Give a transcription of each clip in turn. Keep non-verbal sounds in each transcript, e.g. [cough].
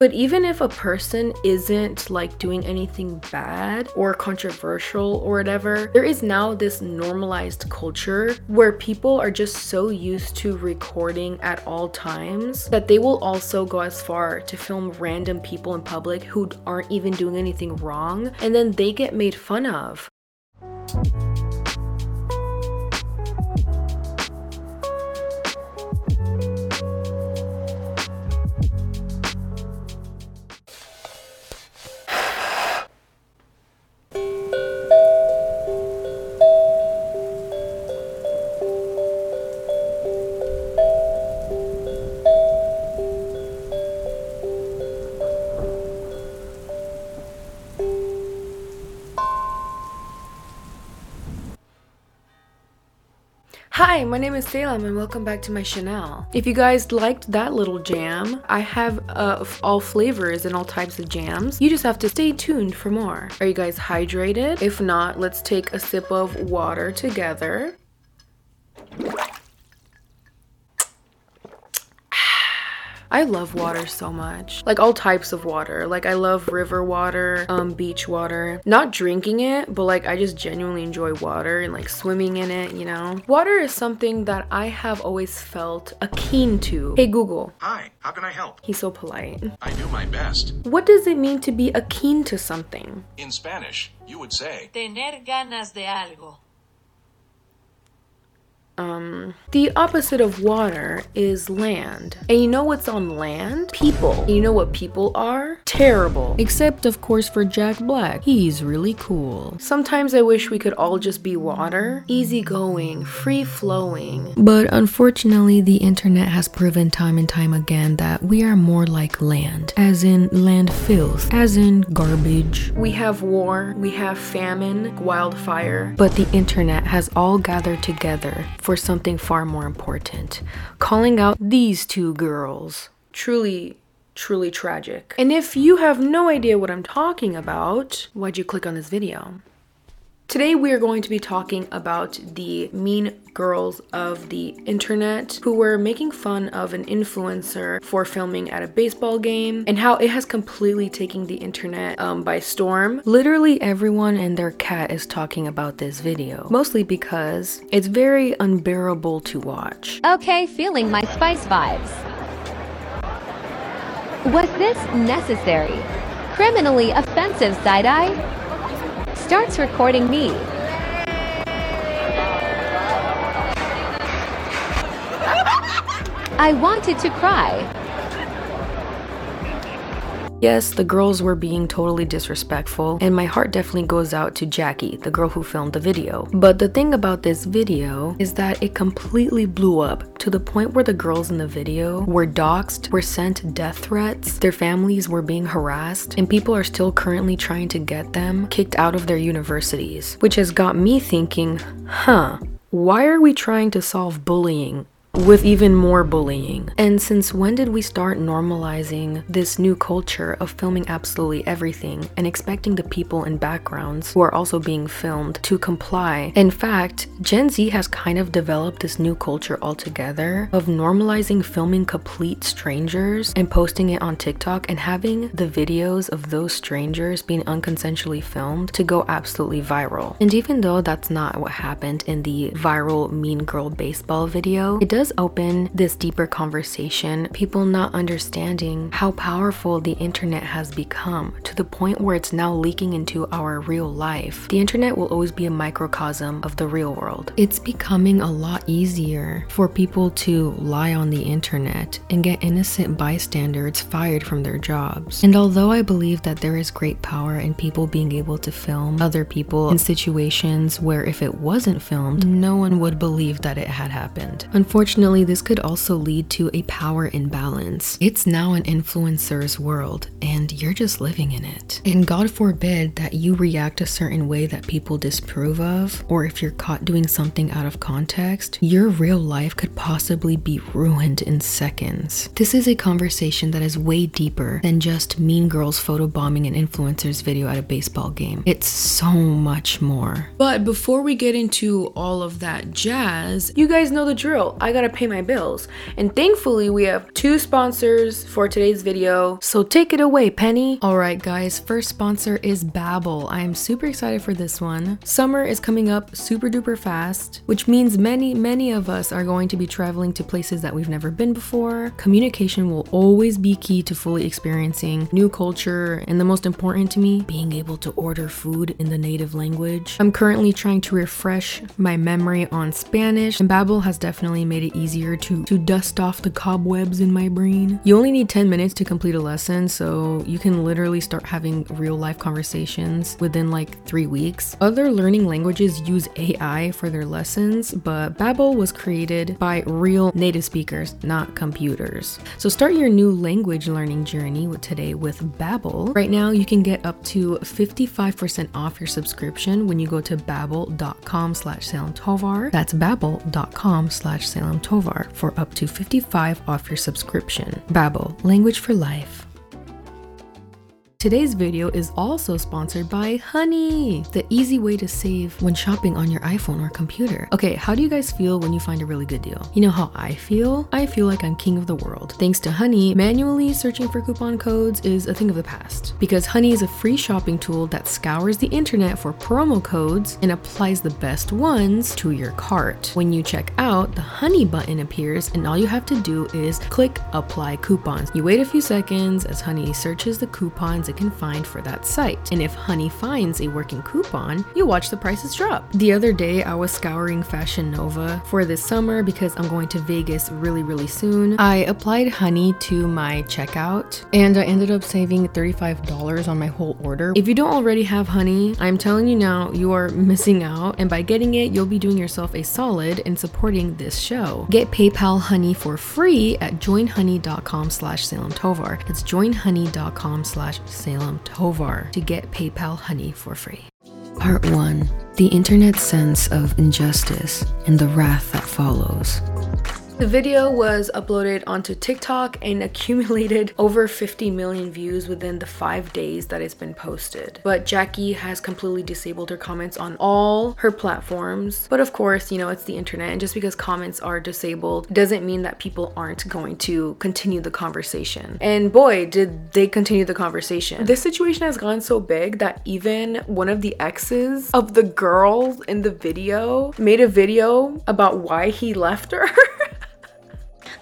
But even if a person isn't like doing anything bad or controversial or whatever, there is now this normalized culture where people are just so used to recording at all times that they will also go as far to film random people in public who aren't even doing anything wrong and then they get made fun of. Is Salem and welcome back to my channel. If you guys liked that little jam, I have uh, all flavors and all types of jams. You just have to stay tuned for more. Are you guys hydrated? If not, let's take a sip of water together. I love water so much. Like all types of water. Like I love river water, um, beach water. Not drinking it, but like I just genuinely enjoy water and like swimming in it, you know? Water is something that I have always felt akin to. Hey Google. Hi, how can I help? He's so polite. I do my best. What does it mean to be akin to something? In Spanish, you would say, Tener ganas de algo. Um, the opposite of water is land. And you know what's on land? People. You know what people are? Terrible. Except, of course, for Jack Black. He's really cool. Sometimes I wish we could all just be water. Easygoing, free flowing. But unfortunately, the internet has proven time and time again that we are more like land. As in land filth. As in garbage. We have war, we have famine, wildfire. But the internet has all gathered together for something far more important calling out these two girls. Truly, truly tragic. And if you have no idea what I'm talking about, why'd you click on this video? Today, we are going to be talking about the mean girls of the internet who were making fun of an influencer for filming at a baseball game and how it has completely taken the internet um, by storm. Literally, everyone and their cat is talking about this video, mostly because it's very unbearable to watch. Okay, feeling my spice vibes. Was this necessary? Criminally offensive side eye? Starts recording me. I wanted to cry. Yes, the girls were being totally disrespectful, and my heart definitely goes out to Jackie, the girl who filmed the video. But the thing about this video is that it completely blew up to the point where the girls in the video were doxxed, were sent death threats, their families were being harassed, and people are still currently trying to get them kicked out of their universities. Which has got me thinking, huh, why are we trying to solve bullying with even more bullying. And since when did we start normalizing this new culture of filming absolutely everything and expecting the people in backgrounds who are also being filmed to comply? In fact, Gen Z has kind of developed this new culture altogether of normalizing filming complete strangers and posting it on TikTok and having the videos of those strangers being unconsensually filmed to go absolutely viral. And even though that's not what happened in the viral Mean Girl baseball video, it does does open this deeper conversation, people not understanding how powerful the internet has become to the point where it's now leaking into our real life. The internet will always be a microcosm of the real world. It's becoming a lot easier for people to lie on the internet and get innocent bystanders fired from their jobs. And although I believe that there is great power in people being able to film other people in situations where if it wasn't filmed, no one would believe that it had happened. Unfortunately, Unfortunately, this could also lead to a power imbalance. It's now an influencer's world, and you're just living in it. And God forbid that you react a certain way that people disapprove of, or if you're caught doing something out of context, your real life could possibly be ruined in seconds. This is a conversation that is way deeper than just mean girls photobombing an influencer's video at a baseball game. It's so much more. But before we get into all of that jazz, you guys know the drill. I got gotta pay my bills. And thankfully, we have two sponsors for today's video. So take it away, Penny. All right, guys, first sponsor is Babbel. I am super excited for this one. Summer is coming up super duper fast, which means many, many of us are going to be traveling to places that we've never been before. Communication will always be key to fully experiencing new culture, and the most important to me, being able to order food in the native language. I'm currently trying to refresh my memory on Spanish, and Babbel has definitely made it easier to, to dust off the cobwebs in my brain. You only need 10 minutes to complete a lesson, so you can literally start having real life conversations within like three weeks. Other learning languages use AI for their lessons, but Babbel was created by real native speakers, not computers. So start your new language learning journey with today with Babbel. Right now, you can get up to 55% off your subscription when you go to babbel.com slash Salem Tovar. That's babbel.com slash Salem Tovar for up to 55 off your subscription. Babbel, language for life. Today's video is also sponsored by Honey, the easy way to save when shopping on your iPhone or computer. Okay, how do you guys feel when you find a really good deal? You know how I feel? I feel like I'm king of the world. Thanks to Honey, manually searching for coupon codes is a thing of the past because Honey is a free shopping tool that scours the internet for promo codes and applies the best ones to your cart. When you check out, the Honey button appears and all you have to do is click apply coupons. You wait a few seconds as Honey searches the coupons it can find for that site. And if Honey finds a working coupon, you watch the prices drop. The other day, I was scouring Fashion Nova for this summer because I'm going to Vegas really, really soon. I applied Honey to my checkout and I ended up saving $35 on my whole order. If you don't already have Honey, I'm telling you now, you are missing out. And by getting it, you'll be doing yourself a solid in supporting this show. Get PayPal Honey for free at joinhoney.com slash Salem Tovar. It's joinhoney.com slash Salem Tovar to get PayPal Honey for free. Part 1 The Internet's Sense of Injustice and the Wrath That Follows. The video was uploaded onto TikTok and [laughs] accumulated over 50 million views within the five days that it's been posted. But Jackie has completely disabled her comments on all her platforms. But of course, you know, it's the internet, and just because comments are disabled doesn't mean that people aren't going to continue the conversation. And boy, did they continue the conversation. This situation has gone so big that even one of the exes of the girl in the video made a video about why he left her. [laughs]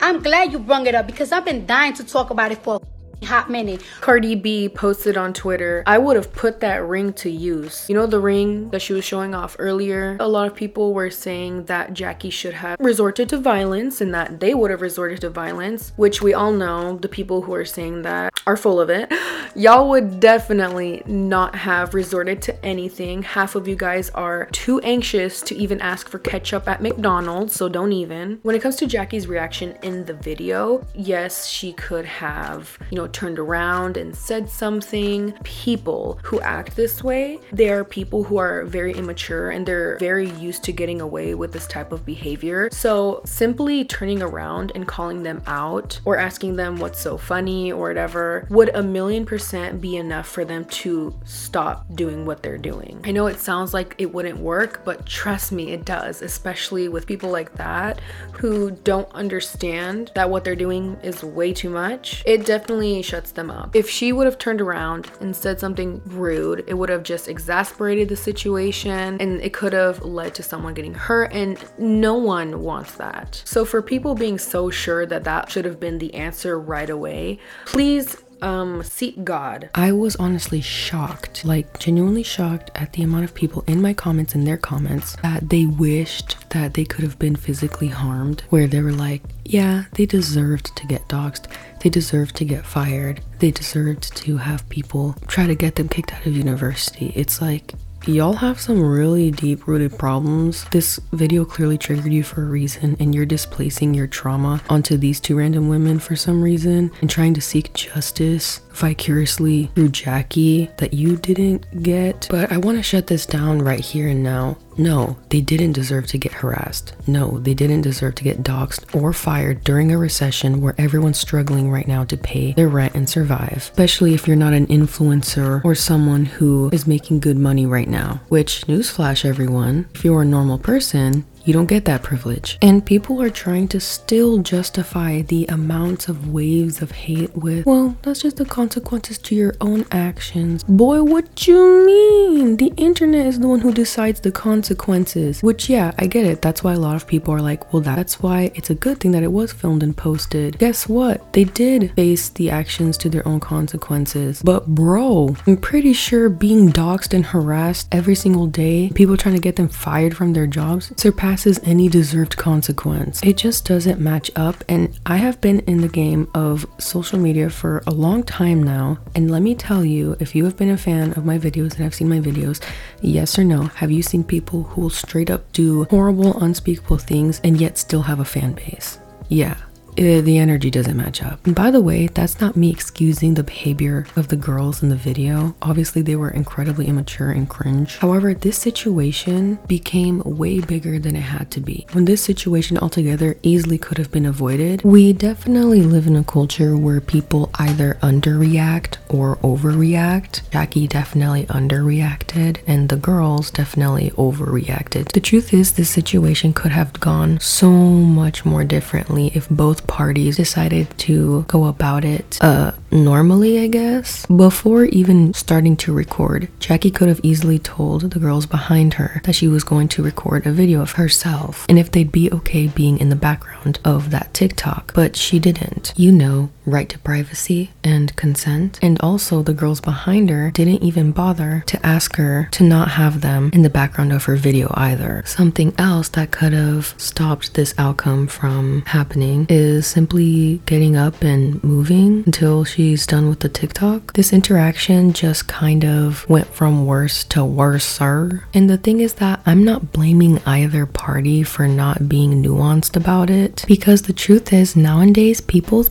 I'm glad you brung it up because I've been dying to talk about it for hot minute. Cardi B posted on Twitter, I would have put that ring to use. You know, the ring that she was showing off earlier? A lot of people were saying that Jackie should have resorted to violence and that they would have resorted to violence, which we all know the people who are saying that are full of it. [gasps] Y'all would definitely not have resorted to anything. Half of you guys are too anxious to even ask for ketchup at McDonald's, so don't even. When it comes to Jackie's reaction in the video, yes, she could have, you know, turned around and said something. People who act this way, they are people who are very immature and they're very used to getting away with this type of behavior. So simply turning around and calling them out or asking them what's so funny or whatever would a million percent be enough for them to stop doing what they're doing. I know it sounds like it wouldn't work, but trust me, it does, especially with people like that who don't understand that what they're doing is way too much. It definitely shuts them up. If she would have turned around and said something rude, it would have just exasperated the situation and it could have led to someone getting hurt, and no one wants that. So, for people being so sure that that should have been the answer right away, please um seek God. I was honestly shocked, like genuinely shocked at the amount of people in my comments and their comments that they wished that they could have been physically harmed, where they were like, yeah, they deserved to get doxxed. They deserved to get fired. They deserved to have people try to get them kicked out of university. It's like Y'all have some really deep rooted problems. This video clearly triggered you for a reason, and you're displacing your trauma onto these two random women for some reason and trying to seek justice vicariously through Jackie that you didn't get. But I want to shut this down right here and now. No, they didn't deserve to get harassed. No, they didn't deserve to get doxxed or fired during a recession where everyone's struggling right now to pay their rent and survive. Especially if you're not an influencer or someone who is making good money right now. Which, newsflash everyone, if you're a normal person, You don't get that privilege. And people are trying to still justify the amounts of waves of hate with, well, that's just the consequences to your own actions. Boy, what you mean? The internet is the one who decides the consequences. Which, yeah, I get it. That's why a lot of people are like, well, that's why it's a good thing that it was filmed and posted. Guess what? They did face the actions to their own consequences. But, bro, I'm pretty sure being doxxed and harassed every single day, people trying to get them fired from their jobs, surpasses any deserved consequence. It just doesn't match up. And I have been in the game of social media for a long time now. And let me tell you, if you have been a fan of my videos and have seen my videos, yes or no, have you seen people who will straight up do horrible, unspeakable things and yet still have a fan base? Yeah, uh, the energy doesn't match up. And by the way, that's not me excusing the behavior of the girls in the video. Obviously, they were incredibly immature and cringe. However, this situation became way bigger than it had to be. When this situation altogether easily could have been avoided, we definitely live in a culture where people either underreact or overreact. Jackie definitely underreacted, and the girls definitely overreacted. The truth is, this situation could have gone so much more differently if both parties decided to go about it uh normally i guess. Before even starting to record jackie could have easily told the girls behind her that she was going to record a video of herself. And if they'd be okay being in the background of that tiktok but she didn't. You know right to privacy and consent and also the girls behind her didn't even bother to ask her to not have them in the background of her video either something else that could have stopped this outcome from happening is simply getting up and moving until she's done with the TikTok. This interaction just kind of went from worse to worser. And the thing is that I'm not blaming either party for not being nuanced about it because the truth is nowadays people's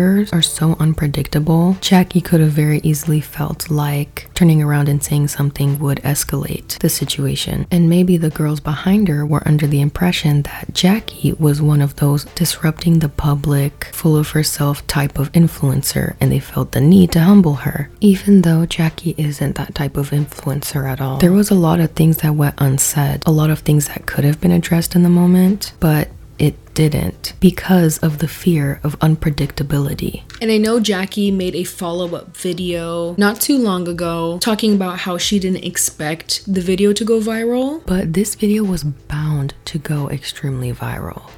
behaviors are so unpredictable. Jackie could have very easily felt like turning around and saying something would escalate the situation. And maybe the girls behind her were under the impression that Jackie was one of those disrupting the public, full of herself type of influencer, and they felt the need to humble her. Even though Jackie isn't that type of influencer at all, there was a lot of things that went unsaid, a lot of things that could have been addressed in the moment, but didn't because of the fear of unpredictability. And I know Jackie made a follow up video not too long ago talking about how she didn't expect the video to go viral. But this video was bound to go extremely viral.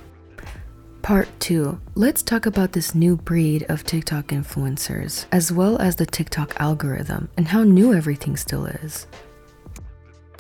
Part 2. Let's talk about this new breed of TikTok influencers, as well as the TikTok algorithm and how new everything still is.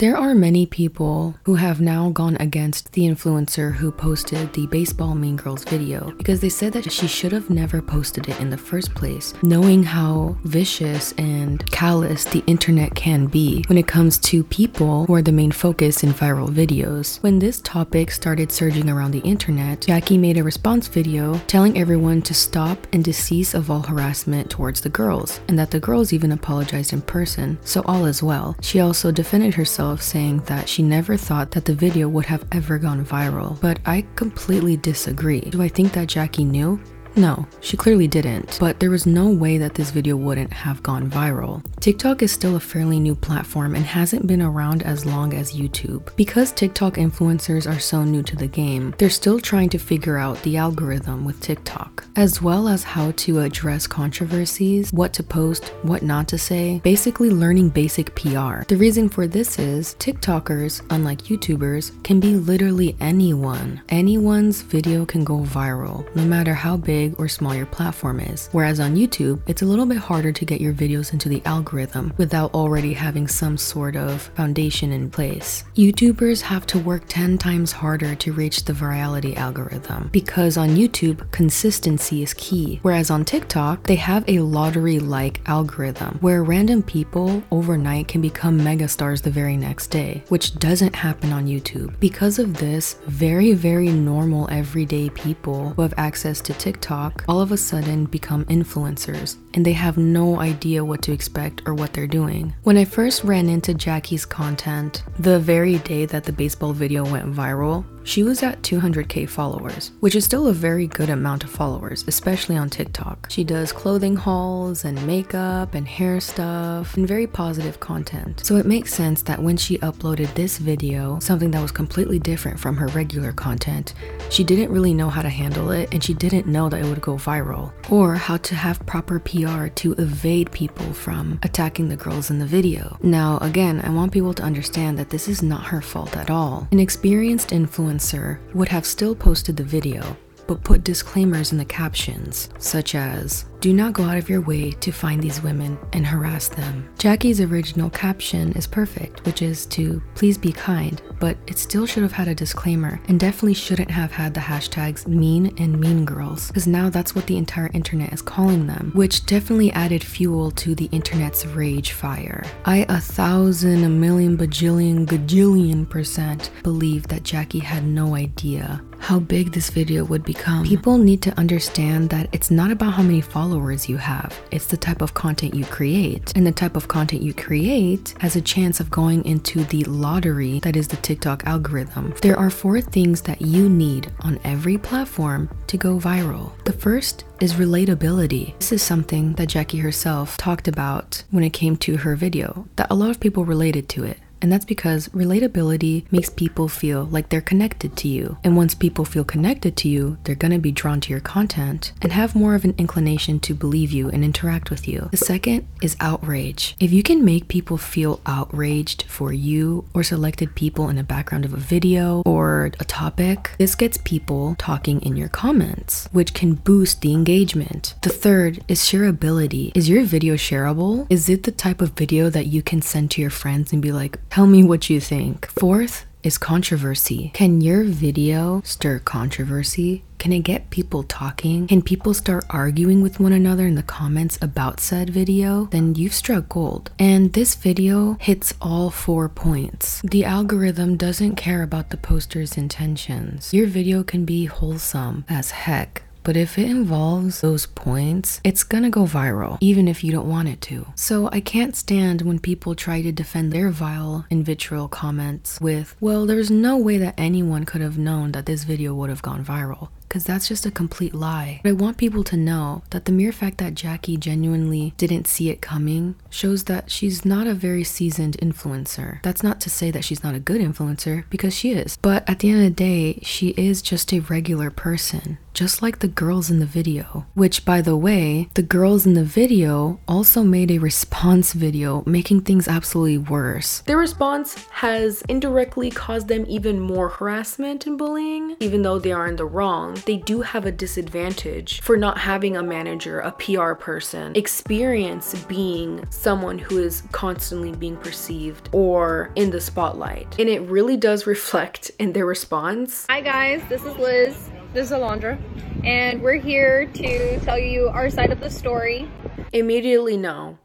There are many people who have now gone against the influencer who posted the Baseball Mean Girls video because they said that she should have never posted it in the first place, knowing how vicious and callous the internet can be when it comes to people who are the main focus in viral videos. When this topic started surging around the internet, Jackie made a response video telling everyone to stop and cease of all harassment towards the girls, and that the girls even apologized in person, so all is well. She also defended herself saying that she never thought that the video would have ever gone viral. But I completely disagree. Do I think that Jackie knew? No, she clearly didn't, but there was no way that this video wouldn't have gone viral. TikTok is still a fairly new platform and hasn't been around as long as YouTube. Because TikTok influencers are so new to the game, they're still trying to figure out the algorithm with TikTok, as well as how to address controversies, what to post, what not to say, basically learning basic PR. The reason for this is TikTokers, unlike YouTubers, can be literally anyone. Anyone's video can go viral, no matter how big big or small your platform is. Whereas on YouTube, it's a little bit harder to get your videos into the algorithm without already having some sort of foundation in place. YouTubers have to work 10 times harder to reach the virality algorithm because on YouTube, consistency is key. Whereas on TikTok, they have a lottery like algorithm where random people overnight can become megastars the very next day, which doesn't happen on YouTube. Because of this, very, very normal everyday people who have access to TikTok TikTok all of a sudden become influencers and they have no idea what to expect or what they're doing. When I first ran into Jackie's content, the very day that the baseball video went viral, she was at 200k followers, which is still a very good amount of followers, especially on TikTok. She does clothing hauls and makeup and hair stuff and very positive content. So it makes sense that when she uploaded this video, something that was completely different from her regular content, she didn't really know how to handle it and she didn't know that it would go viral or how to have proper PR to evade people from attacking the girls in the video. Now, again, I want people to understand that this is not her fault at all. An experienced influencer would have still posted the video, but put disclaimers in the captions, such as, do not go out of your way to find these women and harass them. Jackie's original caption is perfect, which is to please be kind, but it still should have had a disclaimer and definitely shouldn't have had the hashtags mean and mean girls, because now that's what the entire internet is calling them, which definitely added fuel to the internet's rage fire. I a thousand, a million, bajillion, gajillion percent believe that Jackie had no idea how big this video would become. People need to understand that it's not about how many followers you have, it's the type of content you create. And the type of content you create has a chance of going into the lottery that is the TikTok algorithm. There are four things that you need on every platform to go viral. The first is relatability. This is something that Jackie herself talked about when it came to her video, that a lot of people related to it. And that's because relatability makes people feel like they're connected to you. And once people feel connected to you, they're gonna be drawn to your content and have more of an inclination to believe you and interact with you. The second is outrage. If you can make people feel outraged for you or selected people in the background of a video or a topic, this gets people talking in your comments, which can boost the engagement. The third is shareability. Is your video shareable? Is it the type of video that you can send to your friends and be like, Tell me what you think. Fourth is controversy. Can your video stir controversy? Can it get people talking? Can people start arguing with one another in the comments about said video? Then you've struck gold. And this video hits all four points. The algorithm doesn't care about the poster's intentions. Your video can be wholesome as heck, but if it involves those points, it's gonna go viral, even if you don't want it to. So I can't stand when people try to defend their vile and vitriol comments with, well, there's no way that anyone could have known that this video would have gone viral because that's just a complete lie. But I want people to know that the mere fact that Jackie genuinely didn't see it coming shows that she's not a very seasoned influencer. That's not to say that she's not a good influencer, because she is. But at the end of the day, she is just a regular person. Just like the girls in the video. Which, by the way, the girls in the video also made a response video making things absolutely worse. Their response has indirectly caused them even more harassment and bullying, even though they are in the wrong. They do have a disadvantage for not having a manager, a PR person, experience being someone who is constantly being perceived or in the spotlight. And it really does reflect in their response. Hi guys, this is Liz. This is Alondra. And we're here to tell you our side of the story. Immediately no.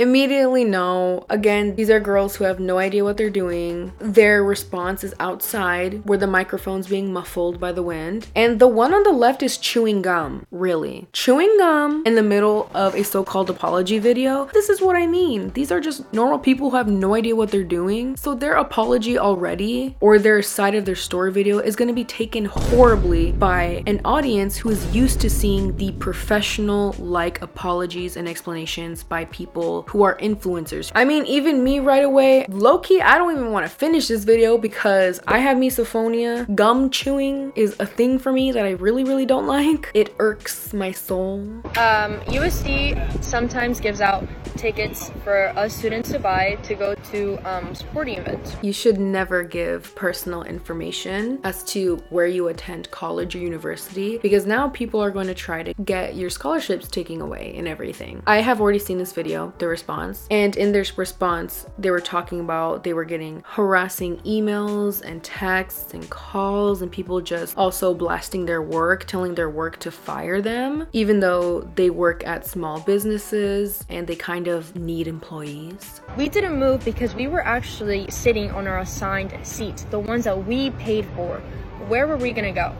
Immediately no. Again, these are girls who have no idea what they're doing. Their response is outside where the microphone's being muffled by the wind. And the one on the left is chewing gum, really. Chewing gum in the middle of a so-called apology video. This is what I mean. These are just normal people who have no idea what they're doing. So their apology already or their side of their story video is going to be taken horribly by an audience who is used to seeing the professional like apologies and explanations by people who are influencers. I mean, even me right away, low key, I don't even want to finish this video because I have misophonia. Gum chewing is a thing for me that I really, really don't like. It irks my soul. Um, USD sometimes gives out tickets for us students to buy to go to um, sporting events. You should never give personal information as to where you attend college or university because now people are going to try to get your scholarships taken away and everything. I have already seen this video, the response, and in their response, they were talking about they were getting harassing emails and texts and calls, and people just also blasting their work, telling their work to fire them, even though they work at small businesses and they kind of need employees. We didn't move because we were actually sitting on our assigned seats, the ones that we paid for. Where were we gonna go?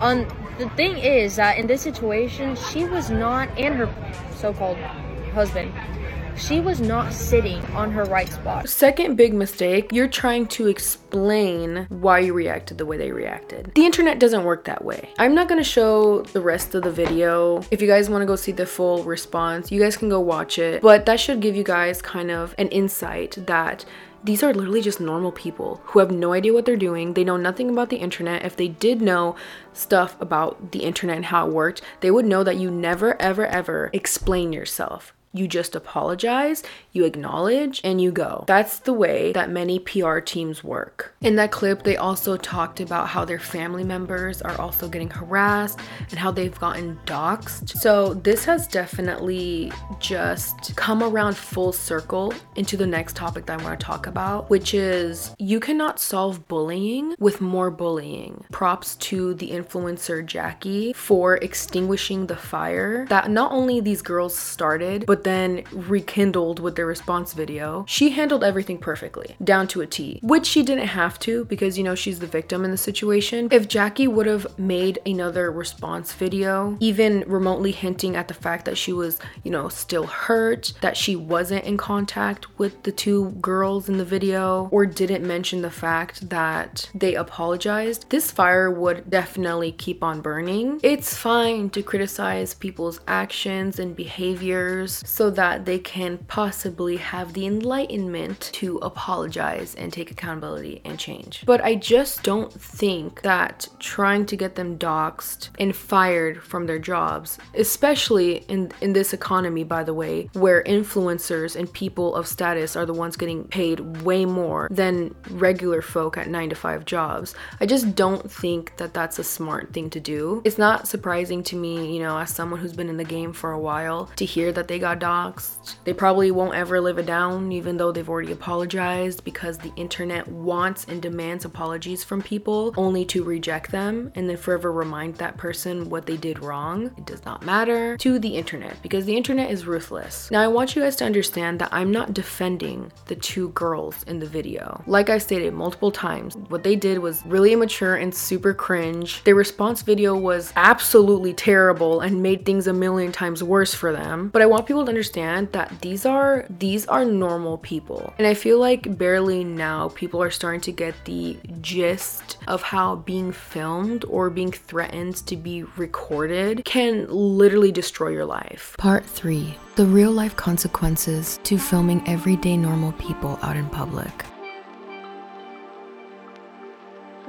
On the thing is that in this situation, she was not, and her so-called husband, she was not sitting on her right spot. Second big mistake, you're trying to explain why you reacted the way they reacted. The internet doesn't work that way. I'm not gonna show the rest of the video. If you guys wanna go see the full response, you guys can go watch it. But that should give you guys kind of an insight that these are literally just normal people who have no idea what they're doing. They know nothing about the internet. If they did know stuff about the internet and how it worked, they would know that you never, ever, ever explain yourself. You just apologize, you acknowledge, and you go. That's the way that many PR teams work. In that clip, they also talked about how their family members are also getting harassed and how they've gotten doxxed. So, this has definitely just come around full circle into the next topic that I want to talk about, which is you cannot solve bullying with more bullying. Props to the influencer Jackie for extinguishing the fire that not only these girls started, but then rekindled with their response video. She handled everything perfectly, down to a T, which she didn't have to because, you know, she's the victim in the situation. If Jackie would have made another response video, even remotely hinting at the fact that she was, you know, still hurt, that she wasn't in contact with the two girls in the video, or didn't mention the fact that they apologized, this fire would definitely keep on burning. It's fine to criticize people's actions and behaviors so that they can possibly have the enlightenment to apologize and take accountability and change. But I just don't think that trying to get them doxxed and fired from their jobs, especially in, in this economy, by the way, where influencers and people of status are the ones getting paid way more than regular folk at nine to five jobs, I just don't think that that's a smart thing to do. It's not surprising to me, you know, as someone who's been in the game for a while, to hear that they got doxxed. They probably won't ever live it down, even though they've already apologized, because the internet wants and demands apologies from people only to reject them and then forever remind that person what they did wrong. It does not matter to the internet because the internet is ruthless. Now, I want you guys to understand that I'm not defending the two girls in the video. Like I stated multiple times, what they did was really immature and super cringe. Their response video was absolutely terrible and made things a million times worse for them. But I want people to understand that these are these are normal people. And I feel like barely now people are starting to get the gist of how being filmed or being threatened to be recorded can literally destroy your life. Part 3 The real life consequences to filming everyday normal people out in public.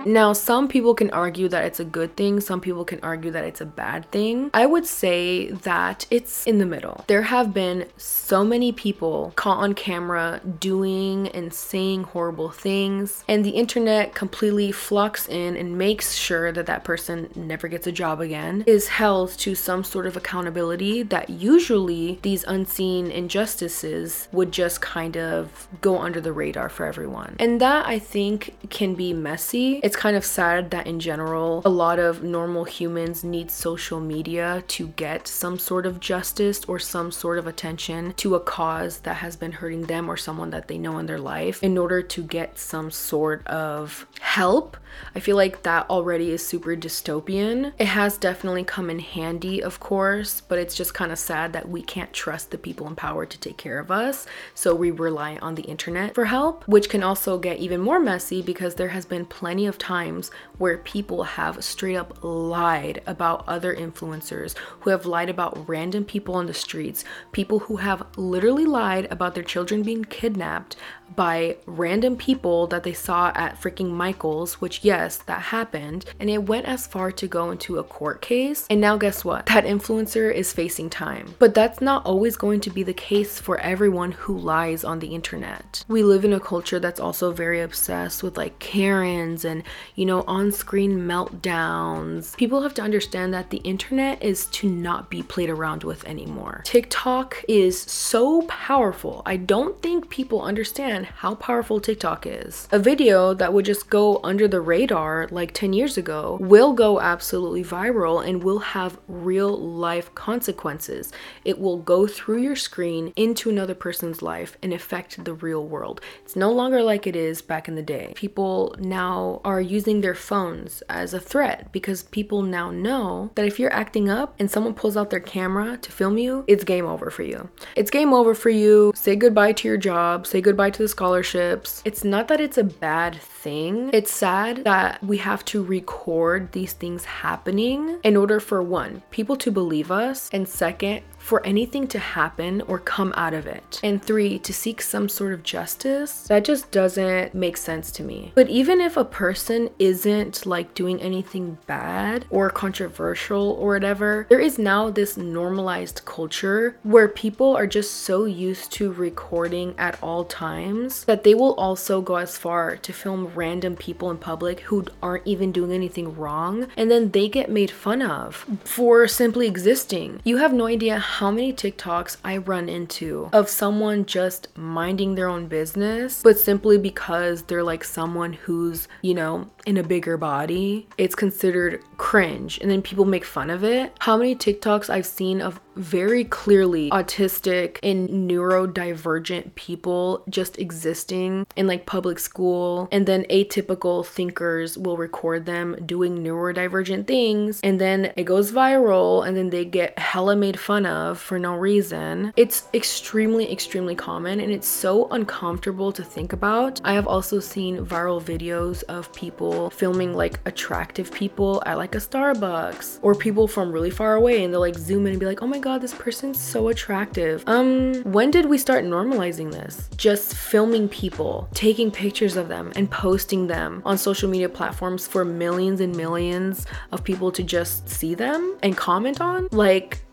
Now, some people can argue that it's a good thing, some people can argue that it's a bad thing. I would say that it's in the middle. There have been so many people caught on camera doing and saying horrible things, and the internet completely flocks in and makes sure that that person never gets a job again, is held to some sort of accountability that usually these unseen injustices would just kind of go under the radar for everyone. And that I think can be messy. It's kind of sad that in general, a lot of normal humans need social media to get some sort of justice or some sort of attention to a cause that has been hurting them or someone that they know in their life in order to get some sort of help. I feel like that already is super dystopian. It has definitely come in handy, of course, but it's just kind of sad that we can't trust the people in power to take care of us. So we rely on the internet for help, which can also get even more messy because there has been plenty of times where people have straight up lied about other influencers, who have lied about random people on the streets, people who have literally lied about their children being kidnapped by random people that they saw at freaking Michael's, which, yes, that happened. And it went as far to go into a court case. And now, guess what? That influencer is facing time. But that's not always going to be the case for everyone who lies on the internet. We live in a culture that's also very obsessed with like Karens and, you know, on screen meltdowns. People have to understand that the internet is to not be played around with anymore. TikTok is so powerful. I don't think people understand understand how powerful TikTok is. A video that would just go under the radar like 10 years ago will go absolutely viral and will have real life consequences. It will go through your screen into another person's life and affect the real world. It's no longer like it is back in the day. People now are using their phones as a threat because people now know that if you're acting up and someone pulls out their camera to film you, it's game over for you. It's game over for you. Say goodbye to your job, say goodbye to scholarships. It's not that it's a bad thing. It's sad that we have to record these things happening in order for one, people to believe us, and second, for anything to happen or come out of it. And three, to seek some sort of justice. That just doesn't make sense to me. But even if a person isn't like doing anything bad or controversial or whatever, there is now this normalized culture where people are just so used to recording at all times that they will also go as far to film random people in public who aren't even doing anything wrong and then they get made fun of for simply existing. You have no idea how many TikToks I run into of someone just minding their own business, but simply because they're like someone who's, you know, in a bigger body, it's considered cringe and then people make fun of it. How many TikToks I've seen of very clearly autistic and neurodivergent people just existing in like public school and then atypical thinkers will record them doing neurodivergent things and then it goes viral and then they get hella made fun of for no reason. It's extremely extremely common and it's so uncomfortable to think about. I have also seen viral videos of people filming like attractive people at like a Starbucks or people from really far away and they'll like zoom in and be like, "Oh my god, this person's so attractive." Um, when did we start normalizing this? Just filming people, taking pictures of them and posting them on social media platforms for millions and millions of people to just see them and comment on? Like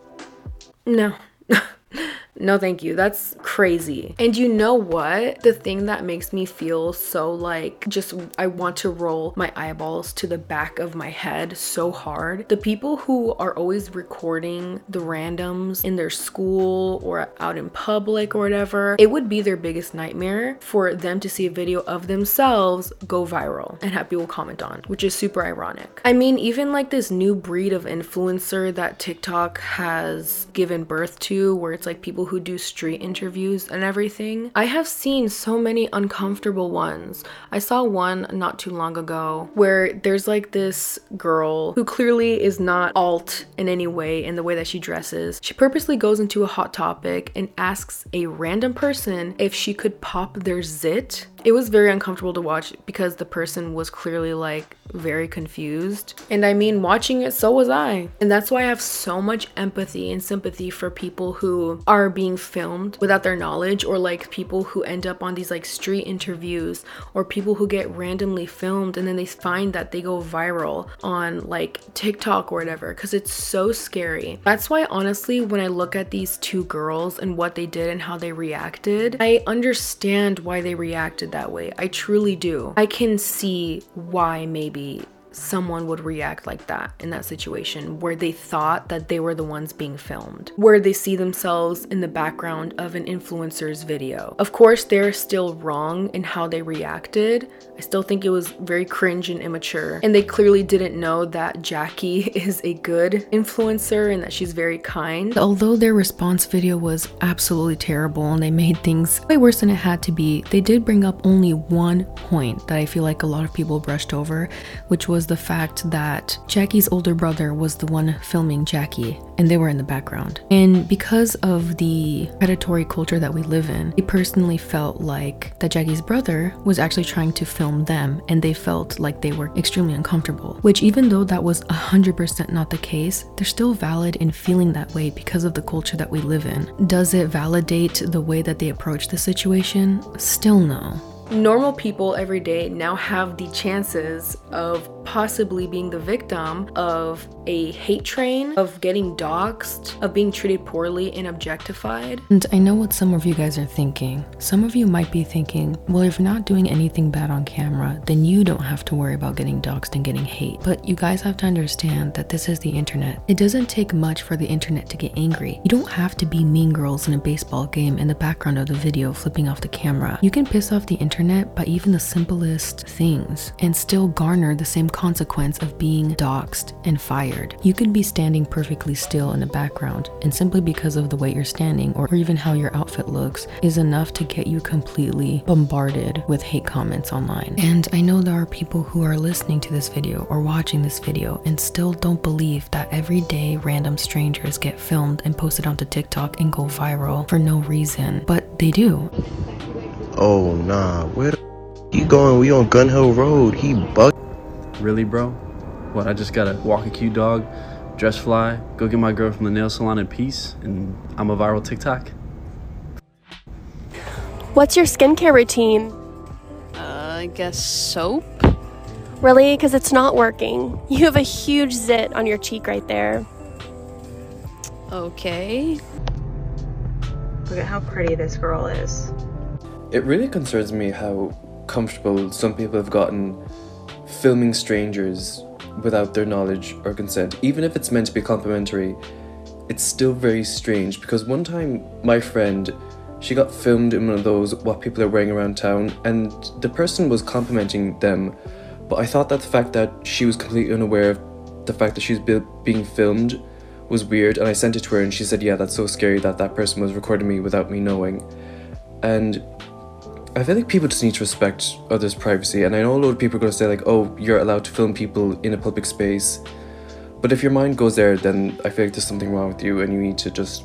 no. [laughs] No, thank you. That's crazy. And you know what? The thing that makes me feel so like just I want to roll my eyeballs to the back of my head so hard. The people who are always recording the randoms in their school or out in public or whatever, it would be their biggest nightmare for them to see a video of themselves go viral and have people comment on, which is super ironic. I mean, even like this new breed of influencer that TikTok has given birth to, where it's like people who do street interviews and everything. I have seen so many uncomfortable ones. I saw one not too long ago where there's like this girl who clearly is not alt in any way in the way that she dresses. She purposely goes into a hot topic and asks a random person if she could pop their zit it was very uncomfortable to watch because the person was clearly like very confused. And I mean, watching it, so was I. And that's why I have so much empathy and sympathy for people who are being filmed without their knowledge, or like people who end up on these like street interviews, or people who get randomly filmed and then they find that they go viral on like TikTok or whatever, because it's so scary. That's why, honestly, when I look at these two girls and what they did and how they reacted, I understand why they reacted that way. I truly do. I can see why maybe someone would react like that in that situation where they thought that they were the ones being filmed, where they see themselves in the background of an influencer's video. Of course, they're still wrong in how they reacted. I still think it was very cringe and immature. And they clearly didn't know that Jackie [laughs] is a good influencer and that she's very kind. Although their response video was absolutely terrible and they made things way worse than it had to be, they did bring up only one point that I feel like a lot of people brushed over, which was was the fact that Jackie's older brother was the one filming Jackie and they were in the background. And because of the predatory culture that we live in, they personally felt like that Jackie's brother was actually trying to film them and they felt like they were extremely uncomfortable. Which, even though that was 100% not the case, they're still valid in feeling that way because of the culture that we live in. Does it validate the way that they approach the situation? Still no normal people every day now have the chances of possibly being the victim of a hate train, of getting doxxed, of being treated poorly and objectified. And I know what some of you guys are thinking. Some of you might be thinking, well, if not doing anything bad on camera, then you don't have to worry about getting doxxed and getting hate. But you guys have to understand that this is the internet. It doesn't take much for the internet to get angry. You don't have to be mean girls in a baseball game in the background of the video flipping off the camera. You can piss off the internet by even the simplest things and still garner the same consequence of being doxxed and fired. You could be standing perfectly still in the background, and simply because of the way you're standing or even how your outfit looks is enough to get you completely bombarded with hate comments online. And I know there are people who are listening to this video or watching this video and still don't believe that every day random strangers get filmed and posted onto TikTok and go viral for no reason, but they do. Oh nah, where the you going? We on Gun Hill Road. He bug. Really, bro? What, I just gotta walk a cute dog, dress fly, go get my girl from the nail salon in peace, and I'm a viral TikTok? What's your skincare routine? Uh, I guess soap? Really? Because it's not working. [laughs] You have a huge zit on your cheek right there. Okay. Look at how pretty this girl is. It really concerns me how comfortable some people have gotten filming strangers without their knowledge or consent. Even if it's meant to be complimentary, it's still very strange because one time my friend she got filmed in one of those what people are wearing around town and the person was complimenting them but i thought that the fact that she was completely unaware of the fact that she was being filmed was weird and i sent it to her and she said yeah that's so scary that that person was recording me without me knowing and I feel like people just need to respect others' privacy, and I know a lot of people are going to say like, "Oh, you're allowed to film people in a public space," but if your mind goes there, then I feel like there's something wrong with you, and you need to just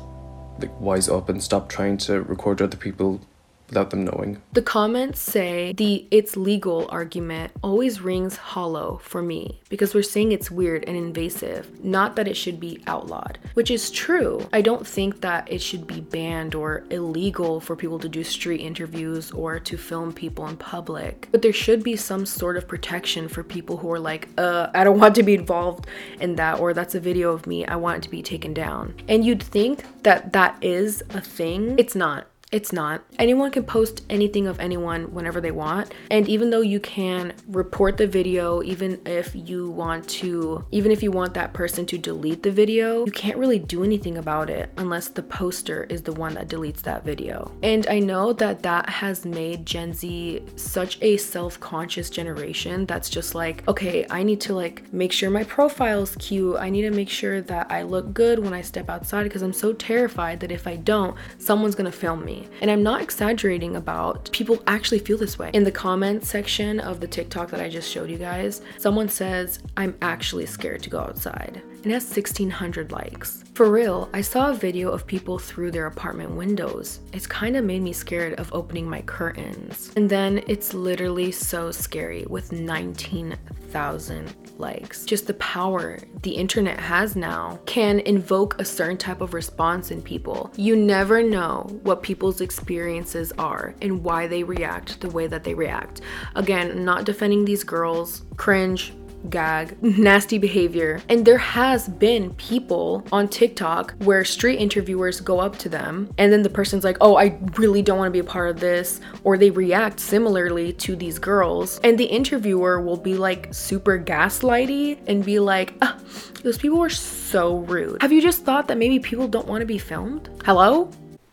like wise up and stop trying to record other people without them knowing. The comments say the it's legal argument always rings hollow for me because we're saying it's weird and invasive, not that it should be outlawed, which is true. I don't think that it should be banned or illegal for people to do street interviews or to film people in public, but there should be some sort of protection for people who are like, uh, I don't want to be involved in that, or that's a video of me, I want it to be taken down. And you'd think that that is a thing. It's not. It's not. Anyone can post anything of anyone whenever they want. And even though you can report the video, even if you want to, even if you want that person to delete the video, you can't really do anything about it unless the poster is the one that deletes that video. And I know that that has made Gen Z such a self conscious generation that's just like, okay, I need to like make sure my profile's cute. I need to make sure that I look good when I step outside because I'm so terrified that if I don't, someone's gonna film me. And I'm not exaggerating about people actually feel this way. In the comments section of the TikTok that I just showed you guys, someone says, I'm actually scared to go outside. It has 1600 likes. For real, I saw a video of people through their apartment windows. It's kind of made me scared of opening my curtains. And then it's literally so scary with 19,000 likes. Just the power the internet has now can invoke a certain type of response in people. You never know what people's experiences are and why they react the way that they react. Again, not defending these girls, cringe, gag, nasty behavior. And there has been people on TikTok where street interviewers go up to them and then the person's like, "Oh, I really don't want to be a part of this," or they react similarly to these girls. And the interviewer will be like super gaslighty and be like, ah, "Those people were so rude." Have you just thought that maybe people don't want to be filmed? Hello?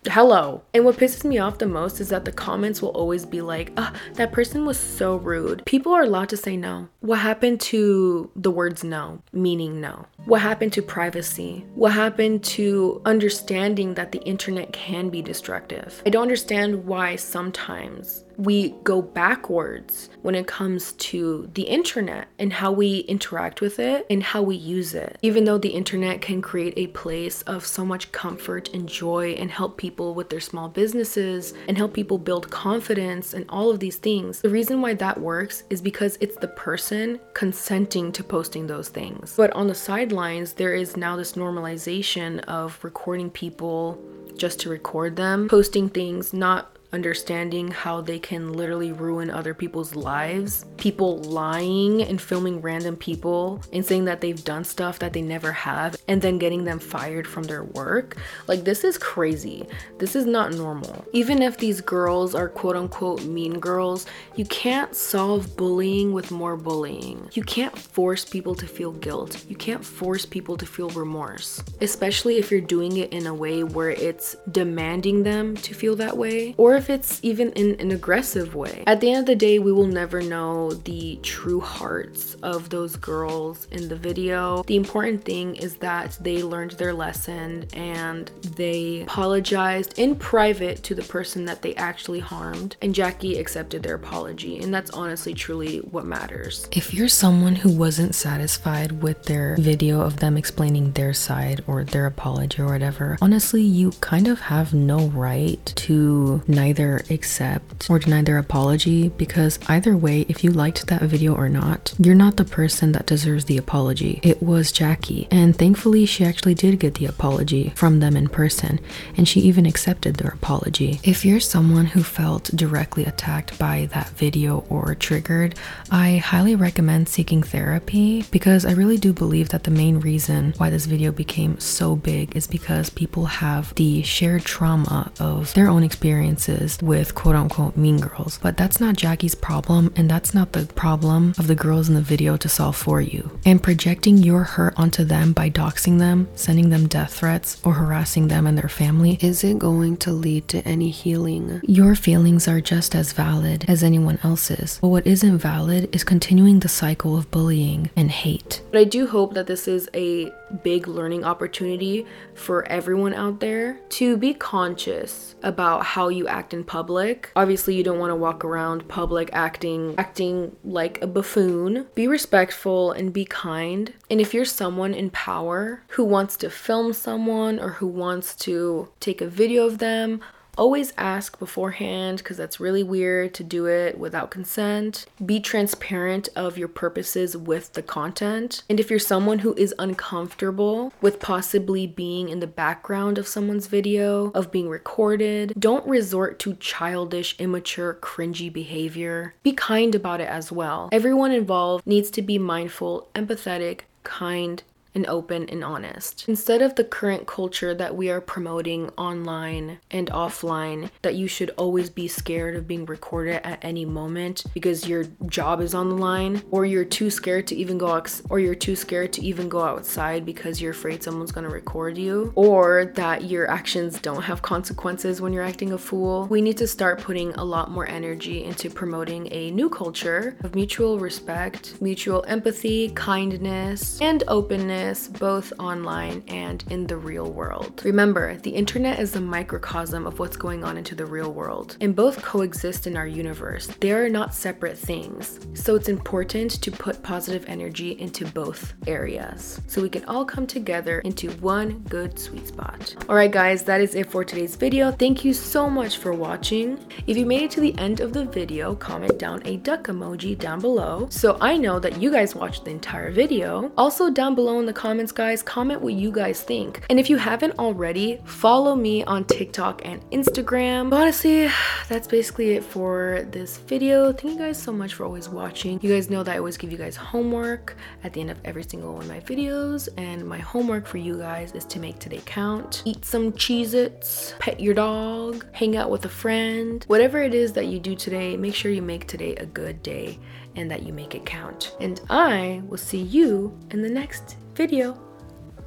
Hello. And what pisses me off the most is that the comments will always be like, ah, that person was so rude. People are allowed to say no. What happened to the words no, meaning no? What happened to privacy? What happened to understanding that the internet can be destructive? I don't understand why sometimes we go backwards when it comes to the internet and how we interact with it and how we use it. Even though the internet can create a place of so much comfort and joy and help people with their small businesses and help people build confidence and all of these things, the reason why that works is because it's the person consenting to posting those things. But on the sidelines, there is now this normalization of recording people just to record them, posting things not understanding how they can literally ruin other people's lives. People lying and filming random people and saying that they've done stuff that they never have and then getting them fired from their work. Like, this is crazy. This is not normal. Even if these girls are quote unquote mean girls, you can't solve bullying with more bullying. You can't force people to feel guilt. You can't force people to feel remorse, especially if you're doing it in a way where it's demanding them to feel that way, or if it's even in an aggressive way. At the end of the day, we will never know the true hearts of those girls in the video. The important thing is that they learned their lesson and they apologized in private to the person that they actually harmed, and Jackie accepted their apology, and that's honestly truly what matters. If you're someone who wasn't satisfied with their video of them explaining their side or their apology or whatever, honestly, you kind of have no right to neither accept or deny their apology because either way, if you liked that video or not, you're not the person that deserves the apology. It was Jackie, and thankfully, she actually did get the apology from them in person, and she even accepted their apology. If you're someone who felt directly attacked by that video or triggered, I highly recommend seeking therapy because I really do believe that the main reason why this video became so big is because people have the shared trauma of their own experiences with quote unquote mean girls. But that's not Jackie's problem, and that's not the problem of the girls in the video to solve for you. And projecting your hurt onto them by doxing them, sending them death threats, or harassing them and their family isn't going to lead to any healing. Your feelings are just as valid as anyone else's, but what isn't valid is continuing the cycle of bullying and hate. But I do hope that this is a big learning opportunity for everyone out there to be conscious about how you act in public. Obviously, you don't want to walk around public acting acting like a buffoon. Be respectful and be kind. And if you're someone in power who wants to film someone or who wants to take a video of them, Always ask beforehand because that's really weird to do it without consent. Be transparent of your purposes with the content. And if you're someone who is uncomfortable with possibly being in the background of someone's video, of being recorded, don't resort to childish, immature, cringy behavior. Be kind about it as well. Everyone involved needs to be mindful, empathetic, kind, and open and honest. Instead of the current culture that we are promoting online and offline, that you should always be scared of being recorded at any moment because your job is on the line, or you're too scared to even go or you're too scared to even go outside because you're afraid someone's gonna record you, or that your actions don't have consequences when you're acting a fool. We need to start putting a lot more energy into promoting a new culture of mutual respect, mutual empathy, kindness, and openness both online and in the real world. Remember, the internet is a microcosm of what's going on into the real world, and both coexist in our universe. They are not separate things. So it's important to put positive energy into both areas so we can all come together into one good sweet spot. Alright, guys, that is it for today's video. Thank you so much for watching. If you made it to the end of the video, comment down a duck emoji down below so I know that you guys watched the entire video. Also, down below in the comments, guys, comment what you guys think. And if you haven't already, follow me on TikTok and Instagram. But honestly, that's basically it for this video. Thank you guys so much for always watching. You guys know that I always give you guys homework at the end of every single one of my videos. And my homework for you guys is to make today count. Eat some Cheez-Its, pet your dog, hang out with a friend. Whatever it is that you do today, make sure you make today a good day and that you make it count. And I will see you in the next video.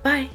Bye.